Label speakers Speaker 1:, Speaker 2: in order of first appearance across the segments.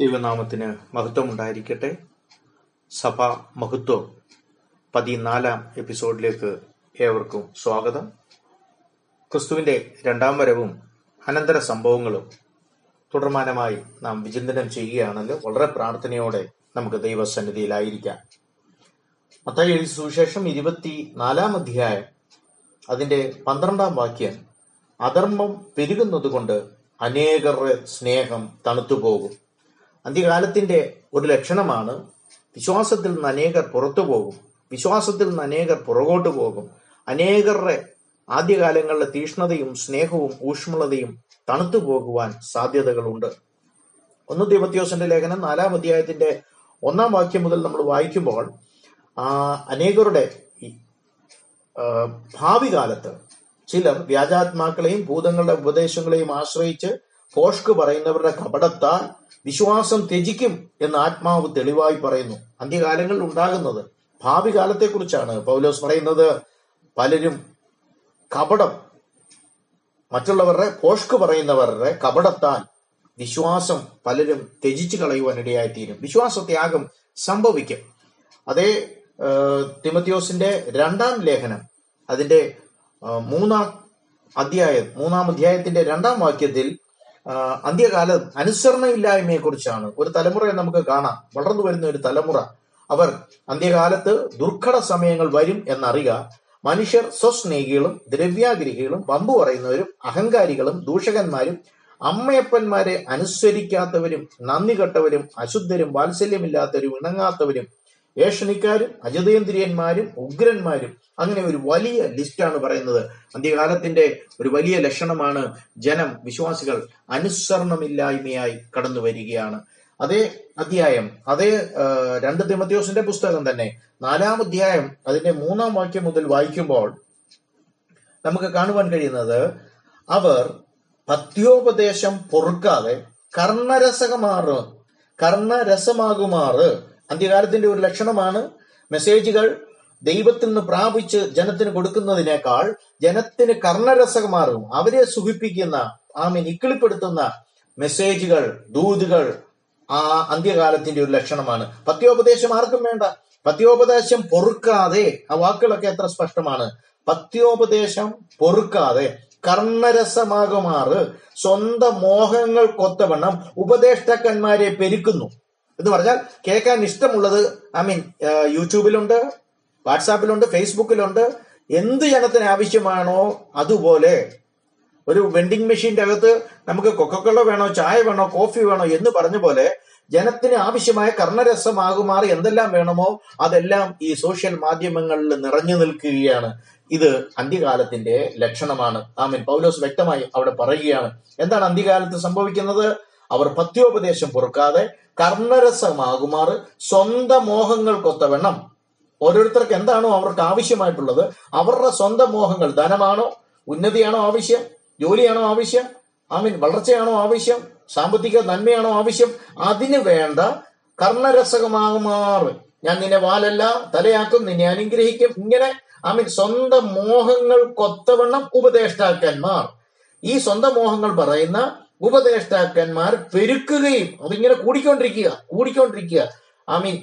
Speaker 1: ദൈവനാമത്തിന് മഹത്വമുണ്ടായിരിക്കട്ടെ. സഭ മഹത്വം പതിനാലാം എപ്പിസോഡിലേക്ക് ഏവർക്കും സ്വാഗതം. ക്രിസ്തുവിന്റെ രണ്ടാം വരവും അനന്തര സംഭവങ്ങളും തുടർമാനമായി നാം വിചിന്തനം ചെയ്യുകയാണല്ലോ വളരെ പ്രാർത്ഥനയോടെ നമുക്ക് ദൈവസന്നിധിയിലായിരിക്കാം. മത്തായി എഴുതി സുവിശേഷം ഇരുപത്തി നാലാം അധ്യായം അതിന്റെ പന്ത്രണ്ടാം വാക്യം അധർമ്മം പെരുകുന്നതുകൊണ്ട് അനേകരുടെ സ്നേഹം തണുത്തുപോകും. അന്ത്യകാലത്തിന്റെ ഒരു ലക്ഷണമാണ് വിശ്വാസത്തിൽ നിന്ന് അനേകർ പുറത്തു പോകും വിശ്വാസത്തിൽ നിന്ന് അനേകർ പുറകോട്ട് പോകും. അനേകരുടെ ആദ്യകാലങ്ങളിലെ തീഷ്ണതയും സ്നേഹവും ഊഷ്മളതയും തണുത്തു പോകുവാൻ സാധ്യതകളുണ്ട്. ഒന്ന് തിമത്യോസിന്റെ ലേഖനം നാലാം അധ്യായത്തിന്റെ ഒന്നാം വാക്യം മുതൽ നമ്മൾ വായിക്കുമ്പോൾ അനേകരുടെ ഭാവി കാലത്ത് ചിലർ വ്യാജാത്മാക്കളെയും ഭൂതങ്ങളുടെ ഉപദേശങ്ങളെയും ആശ്രയിച്ച് ഫോഷ്ക്ക് പറയുന്നവരുടെ കപടത്താൽ വിശ്വാസം ത്യജിക്കും എന്ന് ആത്മാവ് തെളിവായി പറയുന്നു. അന്ത്യകാലങ്ങളിൽ ഉണ്ടാകുന്നത് ഭാവി കാലത്തെക്കുറിച്ചാണ്. പൗലോസ് പറയുന്നത് പലരും കപടം മറ്റുള്ളവരുടെ പോഷ്ക്ക് പറയുന്നവരുടെ കപടത്താൽ വിശ്വാസം പലരും ത്യജിച്ചു കളയുവാനിടയായിത്തീരും. വിശ്വാസത്യാഗം സംഭവിക്കും. അതേ തിമത്യോസിന്റെ രണ്ടാം ലേഖനം അതിന്റെ മൂന്നാം അധ്യായം മൂന്നാം അധ്യായത്തിന്റെ രണ്ടാം വാക്യത്തിൽ അന്ത്യകാല അനുസരണയില്ലായ്മയെ കുറിച്ചാണ് ഒരു തലമുറയെ നമുക്ക് കാണാം. വളർന്നു വരുന്ന ഒരു തലമുറ. അവർ അന്ത്യകാലത്ത് ദുർഘട സമയങ്ങൾ വരും എന്നറിയുക. മനുഷ്യർ സ്വസ്നേഹികളും ദ്രവ്യാഗ്രഹികളും വമ്പു പറയുന്നവരും അഹങ്കാരികളും ദൂഷകന്മാരും അമ്മയപ്പന്മാരെ അനുസരിക്കാത്തവരും നന്ദി കെട്ടവരും അശുദ്ധരും വാത്സല്യമില്ലാത്തവരും ഇണങ്ങാത്തവരും ഏഷണിക്കാരും അജതേന്ദ്രിയന്മാരും ഉഗ്രന്മാരും അങ്ങനെ ഒരു വലിയ ലിസ്റ്റാണ് പറയുന്നത്. അന്ത്യകാലത്തിന്റെ ഒരു വലിയ ലക്ഷണമാണ് ജനം വിശ്വാസികൾ അനുസരണമില്ലായ്മയായി കടന്നു വരികയാണ്. അതേ അധ്യായം അതേ രണ്ട് തിമത്യോസിന്റെ പുസ്തകം തന്നെ നാലാം അധ്യായം അതിന്റെ മൂന്നാം വാക്യം മുതൽ വായിക്കുമ്പോൾ നമുക്ക് കാണുവാൻ കഴിയുന്നത് അവർ പത്യോപദേശം പൊറുക്കാതെ കർണരസകമാറ് കർണരസമാകുമാറ് അന്ത്യകാലത്തിന്റെ ഒരു ലക്ഷണമാണ് മെസ്സേജുകൾ ദൈവത്തിൽ നിന്ന് പ്രാപിച്ച് ജനത്തിന് കൊടുക്കുന്നതിനേക്കാൾ ജനത്തിന് കർണരസകമാറും അവരെ സുഖിപ്പിക്കുന്ന ആമീൻ ഇക്കിളിപ്പെടുത്തുന്ന മെസ്സേജുകൾ ദൂതുകൾ ആ അന്ത്യകാലത്തിന്റെ ഒരു ലക്ഷണമാണ്. പത്യോപദേശം ആർക്കും വേണ്ട. പത്യോപദേശം പൊറുക്കാതെ ആ വാക്കുകളൊക്കെ എത്ര സ്പഷ്ടമാണ്. പത്യോപദേശം പൊറുക്കാതെ കർണരസമാകുമാറ് സ്വന്തം മോഹങ്ങൾ കൊത്തവണ്ണം ഉപദേഷ്ടാക്കന്മാരെ പെരുക്കുന്നു. എന്ന് പറഞ്ഞാൽ കേൾക്കാൻ ഇഷ്ടമുള്ളത് ഐ മീൻ യൂട്യൂബിലുണ്ട് വാട്സാപ്പിലുണ്ട് ഫേസ്ബുക്കിലുണ്ട്. എന്ത് ജനത്തിന് ആവശ്യമാണോ അതുപോലെ ഒരു വെൻഡിങ് മെഷീന്റെ അകത്ത് നമുക്ക് കൊക്കക്കോള വേണോ ചായ വേണോ കോഫി വേണോ എന്ന് പറഞ്ഞ പോലെ ജനത്തിന് ആവശ്യമായ കർണരസമാകുമാറി എന്തെല്ലാം വേണമോ അതെല്ലാം ഈ സോഷ്യൽ മാധ്യമങ്ങളിൽ നിറഞ്ഞു നിൽക്കുകയാണ്. ഇത് അന്ത്യകാലത്തിന്റെ ലക്ഷണമാണ്. ആമീൻ പൗലോസ് വ്യക്തമായി അവിടെ പറയുകയാണ്. എന്താണ് അന്ത്യകാലത്ത് സംഭവിക്കുന്നത്? അവർ പത്യോപദേശം പൊറുക്കാതെ കർണരസമാകുമാറ് സ്വന്തം മോഹങ്ങൾക്കൊത്തവണ്ണം ഓരോരുത്തർക്ക് എന്താണോ അവർക്ക് ആവശ്യമായിട്ടുള്ളത് അവരുടെ സ്വന്തം മോഹങ്ങൾ ധനമാണോ ഉന്നതിയാണോ ആവശ്യം ജോലിയാണോ ആവശ്യം ഐ മീൻ വളർച്ചയാണോ ആവശ്യം സാമ്പത്തിക നന്മയാണോ ആവശ്യം അതിന് വേണ്ട കർണരസകമാകുമാർ ഞാൻ നിന്നെ വാലല്ല തലയാക്കും നിന്നെ അനുഗ്രഹിക്കും. ഇങ്ങനെ ഐ മീൻ സ്വന്തം മോഹങ്ങൾക്കൊത്തവണ്ണം ഉപദേഷ്ടാക്കന്മാർ. ഈ സ്വന്തം മോഹങ്ങൾ പറയുന്ന ഉപദേഷ്ടാക്കന്മാർ പെരുക്കുകയും അതിങ്ങനെ കൂടിക്കൊണ്ടിരിക്കുക കൂടിക്കൊണ്ടിരിക്കുക. ഐ മീൻ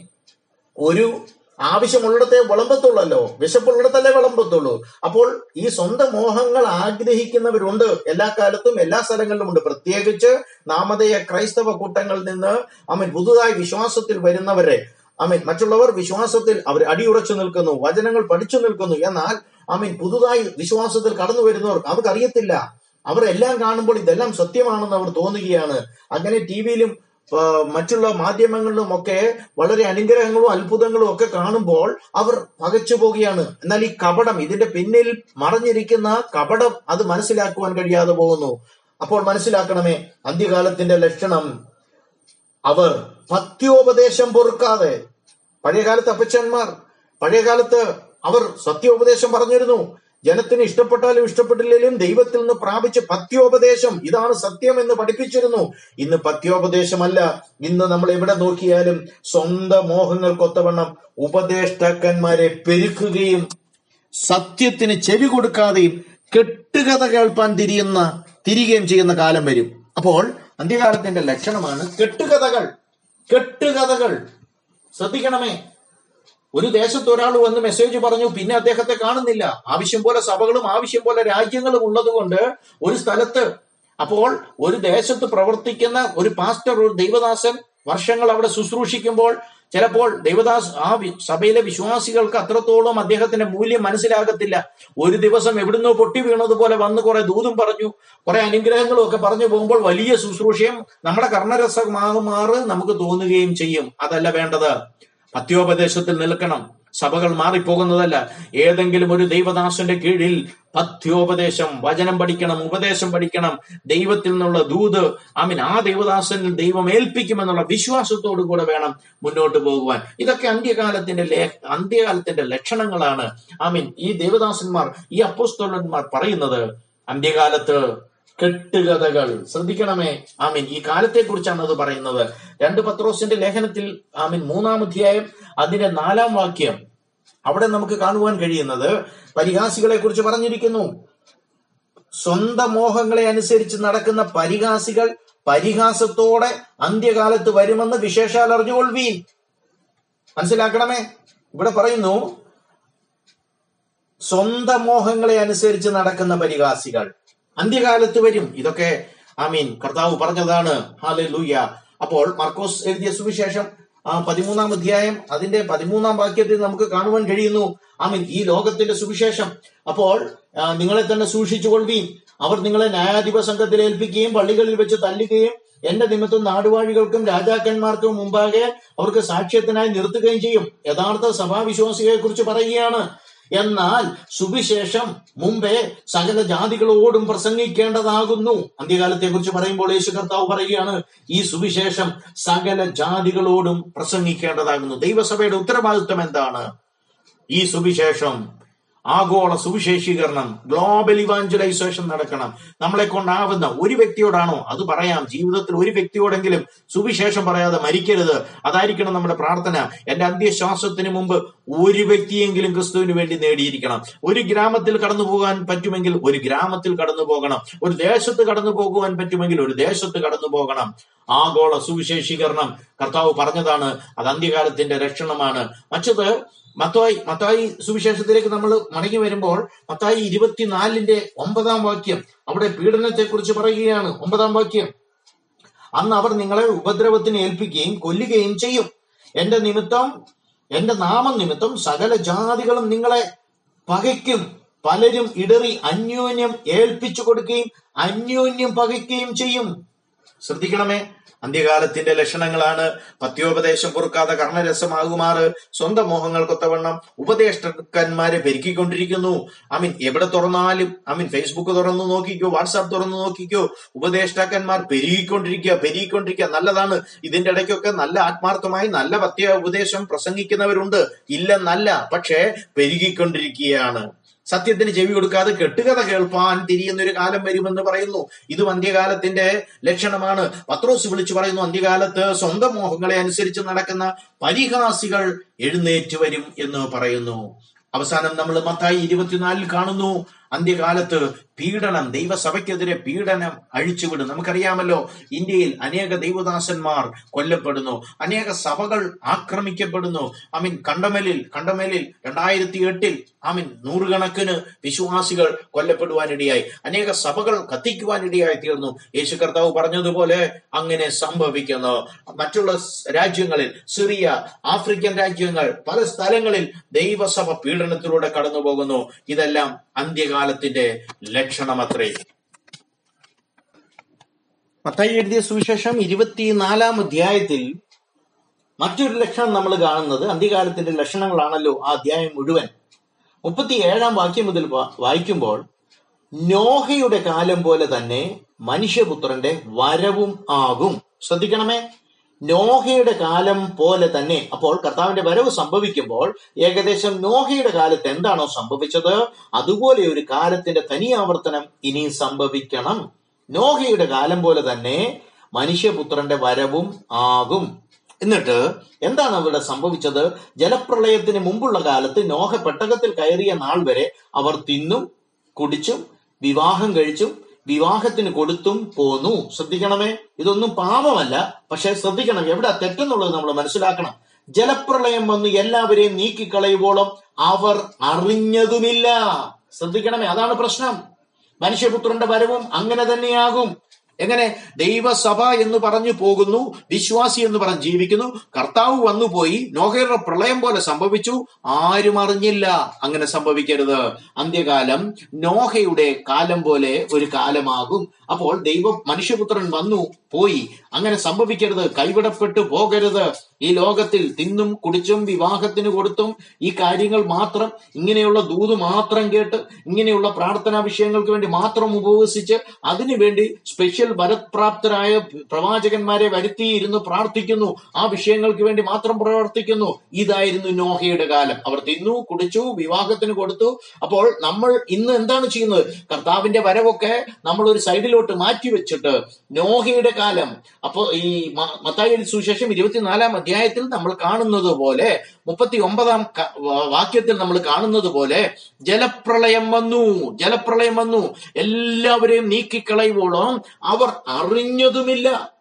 Speaker 1: ഒരു ആവശ്യമുള്ളിടത്തെ വിളമ്പത്തുള്ളല്ലോ. വിശപ്പുള്ളിടത്തല്ലേ വിളമ്പത്തുള്ളൂ. അപ്പോൾ ഈ സ്വന്തം മോഹങ്ങൾ ആഗ്രഹിക്കുന്നവരുണ്ട്. എല്ലാ കാലത്തും എല്ലാ സ്ഥലങ്ങളിലും ഉണ്ട്. പ്രത്യേകിച്ച് നാമതേയ ക്രൈസ്തവ കൂട്ടങ്ങളിൽ നിന്ന് അമീൻ പുതുതായി വിശ്വാസത്തിൽ വരുന്നവരെ. അമീൻ മറ്റുള്ളവർ വിശ്വാസത്തിൽ അവർ അടിയുറച്ചു നിൽക്കുന്നു വചനങ്ങൾ പഠിച്ചു നിൽക്കുന്നു. എന്നാൽ അമീൻ പുതുതായി വിശ്വാസത്തിൽ കടന്നു വരുന്നവർക്ക് അവർക്കറിയത്തില്ല. അവർ എല്ലാം കാണുമ്പോൾ ഇതെല്ലാം സത്യമാണെന്ന് അവർ തോന്നുകയാണ്. അങ്ങനെ ടി വിയിലും മറ്റുള്ള മാധ്യമങ്ങളിലും ഒക്കെ വളരെ അനുഗ്രഹങ്ങളും അത്ഭുതങ്ങളും ഒക്കെ കാണുമ്പോൾ അവർ പകച്ചു പോവുകയാണ്. എന്നാൽ ഈ കപടം ഇതിന്റെ പിന്നിൽ മറഞ്ഞിരിക്കുന്ന കപടം അത് മനസ്സിലാക്കുവാൻ കഴിയാതെ പോകുന്നു. അപ്പോൾ മനസ്സിലാക്കണമേ അന്ത്യകാലത്തിന്റെ ലക്ഷണം. അവർ സത്യോപദേശം പൊറുക്കാതെ പഴയകാലത്ത് അപ്പച്ചന്മാർ പഴയകാലത്ത് അവർ സത്യോപദേശം പറഞ്ഞിരുന്നു. ജനത്തിന് ഇഷ്ടപ്പെട്ടാലും ഇഷ്ടപ്പെട്ടില്ലെങ്കിലും ദൈവത്തിൽ നിന്ന് പ്രാപിച്ച പത്യോപദേശം ഇതാണ് സത്യം എന്ന് പഠിപ്പിച്ചിരുന്നു. ഇന്ന് പത്യോപദേശമല്ല. ഇന്ന് നമ്മൾ എവിടെ നോക്കിയാലും സ്വന്തം മോഹങ്ങൾക്കൊത്തവണ്ണം ഉപദേഷ്ടാക്കന്മാരെ പെരുക്കുകയും സത്യത്തിന് ചെവി കൊടുക്കാതെയും കെട്ടുകഥ കേൾപ്പാൻ തിരിയുന്ന തിരികെയും ചെയ്യുന്ന കാലം വരും. അപ്പോൾ അന്ത്യകാലത്തിന്റെ ലക്ഷണമാണ് കെട്ടുകഥകൾ. കെട്ടുകഥകൾ. ശ്രദ്ധിക്കണമേ. ഒരു ദേശത്ത് ഒരാൾ വന്ന് മെസ്സേജ് പറഞ്ഞു പിന്നെ അദ്ദേഹത്തെ കാണുന്നില്ല. ആവശ്യം പോലെ സഭകളും ആവശ്യം പോലെ രാജ്യങ്ങളും ഉള്ളതുകൊണ്ട് ഒരു സ്ഥലത്ത് അപ്പോൾ ഒരു ദേശത്ത് പ്രവർത്തിക്കുന്ന ഒരു പാസ്റ്റർ ഒരു ദൈവദാസൻ വർഷങ്ങൾ അവിടെ ശുശ്രൂഷിക്കുമ്പോൾ ചിലപ്പോൾ ദൈവദാസ് ആ സഭയിലെ വിശ്വാസികൾക്ക് അത്രത്തോളം അദ്ദേഹത്തിന്റെ മൂല്യം മനസ്സിലാകത്തില്ല. ഒരു ദിവസം എവിടുന്നോ പൊട്ടി വീണതുപോലെ വന്ന് കുറെ ദൂതും പറഞ്ഞു കുറെ അനുഗ്രഹങ്ങളും ഒക്കെ പറഞ്ഞു പോകുമ്പോൾ വലിയ ശുശ്രൂഷയും നമ്മുടെ കർണരസമാകുമാറ് നമുക്ക് തോന്നുകയും ചെയ്യും. അതല്ല വേണ്ടത്. പത്യോപദേശത്തിൽ നിൽക്കണം. സഭകൾ മാറിപ്പോകുന്നതല്ല. ഏതെങ്കിലും ഒരു ദൈവദാസന്റെ കീഴിൽ പത്യോപദേശം വചനം പഠിക്കണം ഉപദേശം പഠിക്കണം. ദൈവത്തിൽ നിന്നുള്ള ദൂത് ആമീൻ ആ ദൈവദാസനിൽ ദൈവം ഏൽപ്പിക്കുമെന്നുള്ള വിശ്വാസത്തോടു കൂടെ വേണം മുന്നോട്ട് പോകുവാൻ. ഇതൊക്കെ അന്ത്യകാലത്തിന്റെ അന്ത്യകാലത്തിന്റെ ലക്ഷണങ്ങളാണ്. ആമീൻ ഈ ദൈവദാസന്മാർ ഈ അപ്പോസ്തോലന്മാർ പറയുന്നത് അന്ത്യകാലത്ത് കെട്ടുകഥകൾ. ശ്രദ്ധിക്കണമേ. ആമീൻ. ഈ കാലത്തെ കുറിച്ചാണ് അത് പറയുന്നത്. രണ്ട് പത്രോസിന്റെ ലേഖനത്തിൽ ആമീൻ മൂന്നാം അധ്യായം അതിന്റെ നാലാം വാക്യം. അവിടെ നമുക്ക് കാണുവാൻ കഴിയുന്നത് പരിഹാസികളെ കുറിച്ച് പറഞ്ഞിരിക്കുന്നു. സ്വന്തം മോഹങ്ങളെ അനുസരിച്ച് നടക്കുന്ന പരിഹാസികൾ പരിഹാസത്തോടെ അന്ത്യകാലത്ത് വരുമെന്ന് വിശേഷാൽ അറിഞ്ഞുകൊള്ളുവീൻ. മനസ്സിലാക്കണമേ? ഇവിടെ പറയുന്നു സ്വന്തം മോഹങ്ങളെ അനുസരിച്ച് നടക്കുന്ന പരിഹാസികൾ. അന്ത്യകാലത്ത് വരും. ഇതൊക്കെ ആമീൻ. കർത്താവ് പറഞ്ഞതാണ്. ഹാലൂയ അപ്പോൾ മർക്കോസ് എഴുതിയ സുവിശേഷം ആ പതിമൂന്നാം അധ്യായം അതിന്റെ പതിമൂന്നാം വാക്യത്തിൽ നമുക്ക് കാണുവാൻ കഴിയുന്നു. ആമീൻ. ഈ ലോകത്തിന്റെ സുവിശേഷം. അപ്പോൾ നിങ്ങളെ തന്നെ സൂക്ഷിച്ചു കൊള്ളുകയും അവർ നിങ്ങളെ ന്യായാധിപ സംഘത്തിൽ ഏൽപ്പിക്കുകയും പള്ളികളിൽ വെച്ച് തല്ലുകയും എന്റെ നിമിത്തം നാടുവാഴികൾക്കും രാജാക്കന്മാർക്കും മുമ്പാകെ അവർക്ക് സാക്ഷ്യത്തിനായി നിർത്തുകയും ചെയ്യും. യഥാർത്ഥ സഭാവിശ്വാസികളെ കുറിച്ച് പറയുകയാണ്. എന്നാൽ സുവിശേഷം മുമ്പേ സകല ജാതികളോടും പ്രസംഗിക്കേണ്ടതാകുന്നു. അന്ത്യകാലത്തെ കുറിച്ച് പറയുമ്പോൾ യേശു കർത്താവ് പറയുകയാണ് ഈ സുവിശേഷം സകല ജാതികളോടും പ്രസംഗിക്കേണ്ടതാകുന്നു. ദൈവസഭയുടെ ഉത്തരവാദിത്വം എന്താണ്? ഈ സുവിശേഷം ആഗോള സുവിശേഷീകരണം ഗ്ലോബൽ ഇവാഞ്ചലൈസേഷൻ നടക്കണം. നമ്മളെ കൊണ്ടാവുന്ന ഒരു വ്യക്തിയോടാണോ അത് പറയാം. ജീവിതത്തിൽ ഒരു വ്യക്തിയോടെങ്കിലും സുവിശേഷം പറയാതെ മരിക്കരുത്. അതായിരിക്കണം നമ്മുടെ പ്രാർത്ഥന. എന്റെ അന്ത്യശ്വാസത്തിന് മുമ്പ് ഒരു വ്യക്തിയെങ്കിലും ക്രിസ്തുവിന് വേണ്ടി നേടിയിരിക്കണം. ഒരു ഗ്രാമത്തിൽ കടന്നു പോകാൻ പറ്റുമെങ്കിൽ ഒരു ഗ്രാമത്തിൽ കടന്നു പോകണം. ഒരു ദേശത്ത് കടന്നു പോകുവാൻ പറ്റുമെങ്കിൽ ഒരു ദേശത്ത് കടന്നു പോകണം. ആഗോള സുവിശേഷീകരണം കർത്താവ് പറഞ്ഞതാണ്. അത് അന്ത്യകാലത്തിന്റെ ലക്ഷണമാണ്. മറ്റത് മത്തായി മത്തായി സുവിശേഷത്തിലേക്ക് നമ്മൾ മടങ്ങി വരുമ്പോൾ മത്തായി ഇരുപത്തിനാലിന്റെ ഒമ്പതാം വാക്യം അവിടെ പീഡനത്തെ കുറിച്ച് പറയുകയാണ്. ഒമ്പതാം വാക്യം. അന്ന് അവർ നിങ്ങളെ ഉപദ്രവത്തിന് ഏൽപ്പിക്കുകയും കൊല്ലുകയും ചെയ്യും. എന്റെ നിമിത്തം എന്റെ നാമം നിമിത്തം സകല ജാതികളും നിങ്ങളെ പകയ്ക്കും. പലരും ഇടറി അന്യോന്യം ഏൽപ്പിച്ചു കൊടുക്കുകയും അന്യോന്യം പകയ്ക്കുകയും ചെയ്യും. ശ്രദ്ധിക്കണമേ. അന്ത്യകാലത്തിന്റെ ലക്ഷണങ്ങളാണ്. പത്യോപദേശം പൊറുക്കാതെ കർണരസമാകുമാറ്. സ്വന്തം മോഹങ്ങൾക്കൊത്തവണ്ണം ഉപദേഷ്ടന്മാരെ പെരുക്കിക്കൊണ്ടിരിക്കുന്നു. ഐ മീൻ എവിടെ തുറന്നാലും ഐ മീൻ ഫേസ്ബുക്ക് തുറന്നു നോക്കിക്കോ വാട്സാപ്പ് തുറന്നു നോക്കിക്കോ ഉപദേഷ്ടാക്കന്മാർ പെരുകിക്കൊണ്ടിരിക്കുക പെരുകിക്കൊണ്ടിരിക്കുക. നല്ലതാണ്. ഇതിന്റെ ഇടയ്ക്കൊക്കെ നല്ല ആത്മാർത്ഥമായി നല്ല പത്യ ഉപദേശം പ്രസംഗിക്കുന്നവരുണ്ട് ഇല്ലെന്നല്ല പക്ഷേ പെരുകിക്കൊണ്ടിരിക്കുകയാണ്. സത്യത്തിന് ചെവി കൊടുക്കാതെ കെട്ടുകഥ കേൾപ്പാൻ തിരിയുന്ന ഒരു കാലം വരുമെന്ന് പറയുന്നു. ഇതും അന്ത്യകാലത്തിന്റെ ലക്ഷണമാണ്. പത്രോസ് വിളിച്ചു പറയുന്നു അന്ത്യകാലത്ത് സ്വന്തം മോഹങ്ങളെ അനുസരിച്ച് നടക്കുന്ന പരിഹാസികൾ എഴുന്നേറ്റ് വരും എന്ന് പറയുന്നു. അവസാനം നമ്മൾ മത്തായി ഇരുപത്തിനാലിൽ കാണുന്നു അന്ത്യകാലത്ത് പീഡനം ദൈവസഭയ്ക്കെതിരെ പീഡനം അഴിച്ചുവിടും നമുക്കറിയാമല്ലോ ഇന്ത്യയിൽ അനേക ദൈവദാസന്മാർ കൊല്ലപ്പെടുന്നു. അനേക സഭകൾ ആക്രമിക്കപ്പെടുന്നു. ഐ മീൻ കണ്ടമലിൽ കണ്ടമലിൽ രണ്ടായിരത്തി എട്ടിൽ ഐ മീൻ നൂറുകണക്കിന് വിശ്വാസികൾ കൊല്ലപ്പെടുവാനിടയായി. അനേക സഭകൾ കത്തിക്കുവാനിടയായി തീർന്നു. യേശു കർത്താവ് പറഞ്ഞതുപോലെ അങ്ങനെ സംഭവിക്കുന്നു. മറ്റുള്ള രാജ്യങ്ങളിൽ സിറിയ ആഫ്രിക്കൻ രാജ്യങ്ങൾ പല സ്ഥലങ്ങളിൽ ദൈവസഭ പീഡനത്തിലൂടെ കടന്നു പോകുന്നു ഇതെല്ലാം അന്ത്യകാലത്തിന്റെ ലക്ഷണമത്രേ മത്തായി എഴുതിയ സുവിശേഷം ഇരുപത്തിനാലാം അധ്യായത്തിൽ മറ്റൊരു ലക്ഷണം നമ്മൾ കാണുന്നത് അന്ത്യകാലത്തിന്റെ ലക്ഷണങ്ങളാണല്ലോ ആ അധ്യായം മുഴുവൻ. മുപ്പത്തി ഏഴാം വാക്യം മുതൽ വായിക്കുമ്പോൾ നോഹയുടെ കാലം പോലെ തന്നെ മനുഷ്യപുത്രന്റെ വരവും ആകും. ശ്രദ്ധിക്കണമേ. നോഹയുടെ കാലം പോലെ തന്നെ അപ്പോൾ കർത്താവിന്റെ വരവ് സംഭവിക്കുമ്പോൾ ഏകദേശം നോഹയുടെ കാലത്ത് എന്താണോ സംഭവിച്ചത്? അതുപോലെ ഒരു കാലത്തിന്റെ തനി ആവർത്തനം ഇനി സംഭവിക്കണം. നോഹയുടെ കാലം പോലെ തന്നെ മനുഷ്യപുത്രന്റെ വരവും ആകും. എന്നിട്ട് എന്താണ് അവിടെ സംഭവിച്ചത്? ജലപ്രളയത്തിന് മുമ്പുള്ള കാലത്ത് നോഹ പെട്ടകത്തിൽ കയറിയ നാൾ വരെ അവർ തിന്നും കുടിച്ചും വിവാഹം കഴിച്ചും വിവാഹത്തിന് കൊടുത്തും പോന്നു. ശ്രദ്ധിക്കണമേ. ഇതൊന്നും പാപമല്ല. പക്ഷെ ശ്രദ്ധിക്കണം. എവിടെ തെറ്റെന്നുള്ളത് നമ്മൾ മനസ്സിലാക്കണം. ജലപ്രളയം വന്ന് എല്ലാവരെയും നീക്കിക്കളയുവോളം അവർ അറിഞ്ഞതുമില്ല. ശ്രദ്ധിക്കണമേ. അതാണ് പ്രശ്നം. മനുഷ്യപുത്രന്റെ വരവും അങ്ങനെ തന്നെയാകും. എങ്ങനെ? ദൈവസഭ എന്ന് പറഞ്ഞു പോകുന്നു വിശ്വാസി എന്ന് പറഞ്ഞ് ജീവിക്കുന്നു. കർത്താവ് വന്നുപോയി നോഹയുടെ പ്രളയം പോലെ സംഭവിച്ചു. ആരും അറിഞ്ഞില്ല അങ്ങനെ സംഭവിക്കരുത്. അന്ത്യകാലം നോഹയുടെ കാലം പോലെ ഒരു കാലമാകും. അപ്പോൾ ദൈവം മനുഷ്യപുത്രൻ വന്നു പോയി. അങ്ങനെ സംഭവിക്കരുത് കൈവിടപ്പെട്ടു പോകരുത്. ഈ ലോകത്തിൽ തിന്നും കുടിച്ചും വിവാഹത്തിന് കൊടുത്തും ഈ കാര്യങ്ങൾ മാത്രം ഇങ്ങനെയുള്ള ദൂത് മാത്രം കേട്ട് ഇങ്ങനെയുള്ള പ്രാർത്ഥനാ വിഷയങ്ങൾക്ക് വേണ്ടി മാത്രം ഉപവസിച്ച് അതിനുവേണ്ടി സ്പെഷ്യൽ വരപ്രാപ്തരായ പ്രവാചകന്മാരെ വരുത്തിയിരുന്ന് പ്രാർത്ഥിക്കുന്നു. ആ വിഷയങ്ങൾക്ക് വേണ്ടി മാത്രം പ്രവർത്തിക്കുന്നു. ഇതായിരുന്നു നോഹയുടെ കാലം. അവർ തിന്നു കുടിച്ചു വിവാഹത്തിന് കൊടുത്തു. അപ്പോൾ നമ്മൾ ഇന്ന് എന്താണ് ചെയ്യുന്നത്? കർത്താവിന്റെ വരവൊക്കെ നമ്മൾ ഒരു സൈഡിലോട്ട് മാറ്റി വെച്ചിട്ട് നോഹയുടെ കാലം. അപ്പോ ഈ മത്തായി സുശേഷം ഇരുപത്തിനാലാം അധ്യായത്തിൽ നമ്മൾ കാണുന്നത് പോലെ മുപ്പത്തി ഒമ്പതാം വാക്യത്തിൽ നമ്മൾ കാണുന്നത് പോലെ ജലപ്രളയം വന്നു ജലപ്രളയം വന്നു. എല്ലാവരെയും നീക്കിക്കളയുവോളം അവർ അറിഞ്ഞതുമില്ല.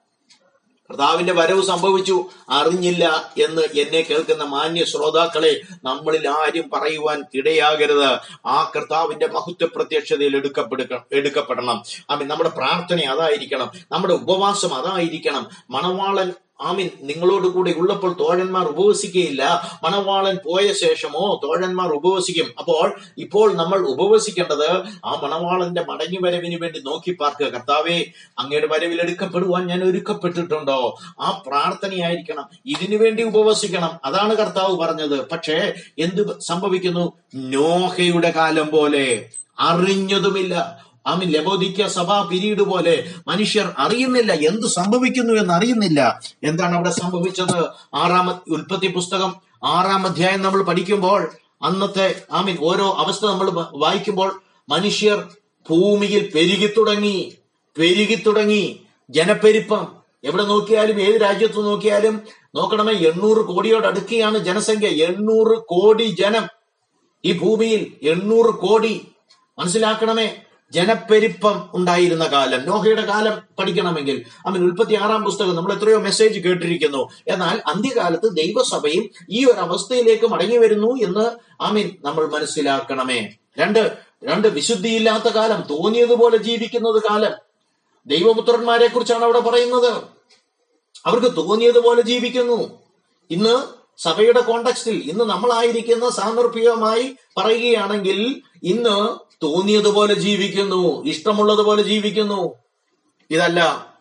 Speaker 1: കർത്താവിന്റെ വരവ് സംഭവിച്ചു അറിഞ്ഞില്ല എന്ന് എന്നെ കേൾക്കുന്ന മാന്യ ശ്രോതാക്കളെ നമ്മളിൽ ആരും പറയുവാൻ ഇടയാകരുത്. ആ കർത്താവിന്റെ മഹത്വ പ്രത്യക്ഷതയിൽ എടുക്കപ്പെടുക എടുക്കപ്പെടണം. നമ്മുടെ പ്രാർത്ഥന അതായിരിക്കണം. നമ്മുടെ ഉപവാസം അതായിരിക്കണം. മണവാളൻ ആമീൻ. നിങ്ങളോട് കൂടെ ഉള്ളപ്പോൾ തോഴന്മാർ ഉപവസിക്കുകയില്ല. മണവാളൻ പോയ ശേഷമോ തോഴന്മാർ ഉപവസിക്കും. അപ്പോൾ ഇപ്പോൾ നമ്മൾ ഉപവസിക്കേണ്ടത് ആ മണവാളന്റെ മടങ്ങി വരവിന് വേണ്ടി നോക്കി പാർക്കുക. കർത്താവേ അങ്ങയുടെ വരവിൽ എടുക്കപ്പെടുവാൻ ഞാൻ ഒരുക്കപ്പെട്ടിട്ടുണ്ടോ? ആ പ്രാർത്ഥനയായിരിക്കണം. ഇതിനു വേണ്ടി ഉപവസിക്കണം. അതാണ് കർത്താവ് പറഞ്ഞത്. പക്ഷേ എന്ത് സംഭവിക്കുന്നു? നോഹയുടെ കാലം പോലെ അറിഞ്ഞതുമില്ല. ആമീൻ ലബോദിക്ക സഭാ പിരീഡ് പോലെ മനുഷ്യർ അറിയുന്നില്ല എന്ത് സംഭവിക്കുന്നു എന്ന് അറിയുന്നില്ല എന്താണ് അവിടെ സംഭവിച്ചത്? ആറാം ഉൽപ്പത്തി പുസ്തകം ആറാം അധ്യായം നമ്മൾ പഠിക്കുമ്പോൾ അന്നത്തെ ആമീൻ ഓരോ അവസ്ഥ നമ്മൾ വായിക്കുമ്പോൾ മനുഷ്യർ ഭൂമിയിൽ പെരുകി തുടങ്ങി പെരുകി തുടങ്ങി. ജനപ്പെരുപ്പം. എവിടെ നോക്കിയാലും ഏത് രാജ്യത്ത് നോക്കിയാലും നോക്കണമേ എണ്ണൂറ് കോടിയോട് അടുക്കുകയാണ് ജനസംഖ്യ. എണ്ണൂറ് കോടി ജനം ഈ ഭൂമിയിൽ എണ്ണൂറ് കോടി. മനസ്സിലാക്കണമേ ജനപ്പെരുപ്പം ഉണ്ടായിരുന്ന കാലം. നോഹയുടെ കാലം പഠിക്കണമെങ്കിൽ അമീൻ ഉൽപ്പത്തി ആറാം പുസ്തകം നമ്മൾ എത്രയോ മെസ്സേജ് കേട്ടിരിക്കുന്നു. എന്നാൽ അന്ത്യകാലത്ത് ദൈവസഭയും ഈ ഒരു അവസ്ഥയിലേക്ക് മടങ്ങി വരുന്നു എന്ന് ആമീൻ നമ്മൾ മനസ്സിലാക്കണമേ. രണ്ട് രണ്ട് വിശുദ്ധിയില്ലാത്ത കാലം തോന്നിയതുപോലെ ജീവിക്കുന്നത് കാലം. ദൈവപുത്രന്മാരെ കുറിച്ചാണ് അവിടെ പറയുന്നത്. അവർക്ക് തോന്നിയതുപോലെ ജീവിക്കുന്നു. ഇന്ന് സഭയുടെ കോണ്ടക്സ്റ്റിൽ ഇന്ന് നമ്മളായിരിക്കുന്ന സാന്ദർഭികമായി പറയുകയാണെങ്കിൽ ഇന്ന് തോന്നിയതുപോലെ ജീവിക്കുന്നു ഇഷ്ടമുള്ളതുപോലെ ജീവിക്കുന്നു. ഇതല്ല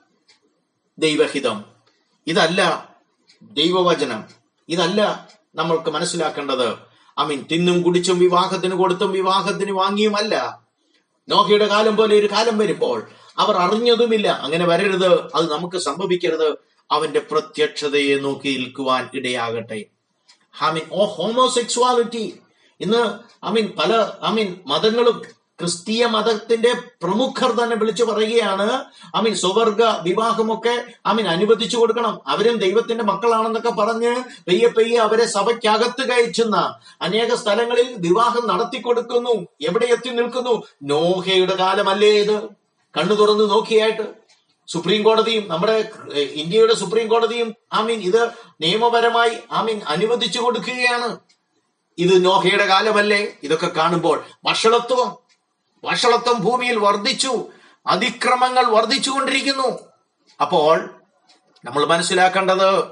Speaker 1: ദൈവഹിതം. ഇതല്ല ദൈവവചനം. ഇതല്ല നമ്മൾക്ക് മനസ്സിലാക്കേണ്ടത്. ഐ മീൻ തിന്നും കുടിച്ചും വിവാഹത്തിന് കൊടുത്തും വിവാഹത്തിന് വാങ്ങിയും അല്ല. നോഹയുടെ കാലം പോലെ ഒരു കാലം വരുമ്പോൾ അവർ അറിഞ്ഞതുമില്ല. അങ്ങനെ വരരുത്. അത് നമുക്ക് സംഭവിക്കരുത്. അവന്റെ പ്രത്യക്ഷതയെ നോക്കി നിൽക്കുവാൻ ഇടയാകട്ടെ. I oh homosexuality. ഇന്ന് ഐ മീൻ പല ഐ മീൻ മതങ്ങളും ക്രിസ്തീയ മതത്തിന്റെ പ്രമുഖർ തന്നെ വിളിച്ചു പറയുകയാണ് ഐ മീൻ സ്വവർഗ വിവാഹമൊക്കെ ഐ മീൻ അനുവദിച്ചു കൊടുക്കണം. അവരും ദൈവത്തിന്റെ മക്കളാണെന്നൊക്കെ പറഞ്ഞ് പെയ്യെ പെയ്യെ അവരെ സഭയ്ക്കകത്ത് കയറ്റുന്ന അനേക സ്ഥലങ്ങളിൽ വിവാഹം നടത്തി കൊടുക്കുന്നു. എവിടെ എത്തി നിൽക്കുന്നു? നോഹയുടെ കാലമല്ലേ ഇത്? കണ്ണു തുറന്ന് നോക്കിയായിട്ട്. സുപ്രീം കോടതിയും നമ്മുടെ ഇന്ത്യയുടെ സുപ്രീം കോടതിയും ഐ മീൻ ഇത് നിയമപരമായി ഐ മീൻ അനുവദിച്ചു കൊടുക്കുകയാണ്. ഇത് നോഹയുടെ കാലമല്ലേ? ഇതൊക്കെ കാണുമ്പോൾ വഷളത്വം വഷളത്വം ഭൂമിയിൽ വർദ്ധിച്ചു അതിക്രമങ്ങൾ വർദ്ധിച്ചുകൊണ്ടിരിക്കുന്നു. അപ്പോൾ നമ്മൾ മനസ്സിലാക്കേണ്ടത്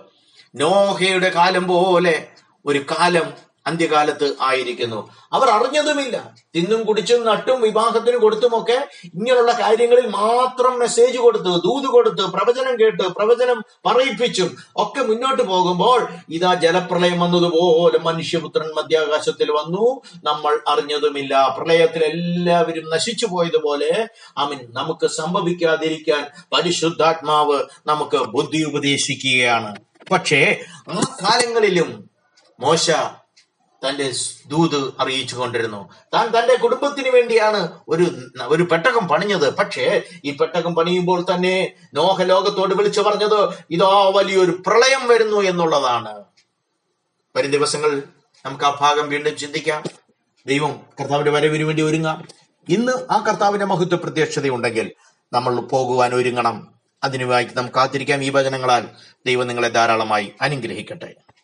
Speaker 1: നോഹയുടെ കാലം പോലെ ഒരു കാലം അന്ത്യകാലത്ത് ആയിരിക്കുന്നു. അവർ അറിഞ്ഞതുമില്ല. തിന്നും കുടിച്ചും നട്ടും വിവാഹത്തിന് കൊടുത്തുമൊക്കെ ഇങ്ങനെയുള്ള കാര്യങ്ങളിൽ മാത്രം മെസ്സേജ് കൊടുത്ത് ദൂത് കൊടുത്ത് പ്രവചനം കേട്ട് പ്രവചനം പറയിപ്പിച്ചും ഒക്കെ മുന്നോട്ട് പോകുമ്പോൾ ഇതാ ജലപ്രളയം വന്നതുപോലെ മനുഷ്യപുത്രൻ മധ്യാകാശത്തിൽ വന്നു. നമ്മൾ അറിഞ്ഞതുമില്ല. പ്രളയത്തിൽ എല്ലാവരും നശിച്ചു പോയതുപോലെ. അമിൻ. നമുക്ക് സംഭവിക്കാതിരിക്കാൻ പരിശുദ്ധാത്മാവ് നമുക്ക് ബുദ്ധി ഉപദേശിക്കുകയാണ്. പക്ഷേ ആ കാലങ്ങളിലും മോശ തന്റെ ദൂത് അറിയിച്ചു കൊണ്ടിരുന്നു താൻ തന്റെ കുടുംബത്തിന് വേണ്ടിയാണ് ഒരു ഒരു പെട്ടകം പണിഞ്ഞത്. പക്ഷേ ഈ പെട്ടകം പണിയുമ്പോൾ തന്നെ നോഹ ലോകത്തോട് വിളിച്ചു പറഞ്ഞത് ഇതാ വലിയൊരു പ്രളയം വരുന്നു എന്നുള്ളതാണ്. വരും ദിവസങ്ങൾ നമുക്ക് ആ ഭാഗം വീണ്ടും ചിന്തിക്കാം. ദൈവം കർത്താവിന്റെ വരവിന് വേണ്ടി ഒരുങ്ങാം. ഇന്ന് ആ കർത്താവിന്റെ മഹത്വ പ്രത്യക്ഷതയുണ്ടെങ്കിൽ നമ്മൾ പോകുവാൻ ഒരുങ്ങണം. അതിനുമായി നാം കാത്തിരിക്കാം ഈ വചനങ്ങളാൽ. ദൈവം നിങ്ങളെ ധാരാളമായി അനുഗ്രഹിക്കട്ടെ.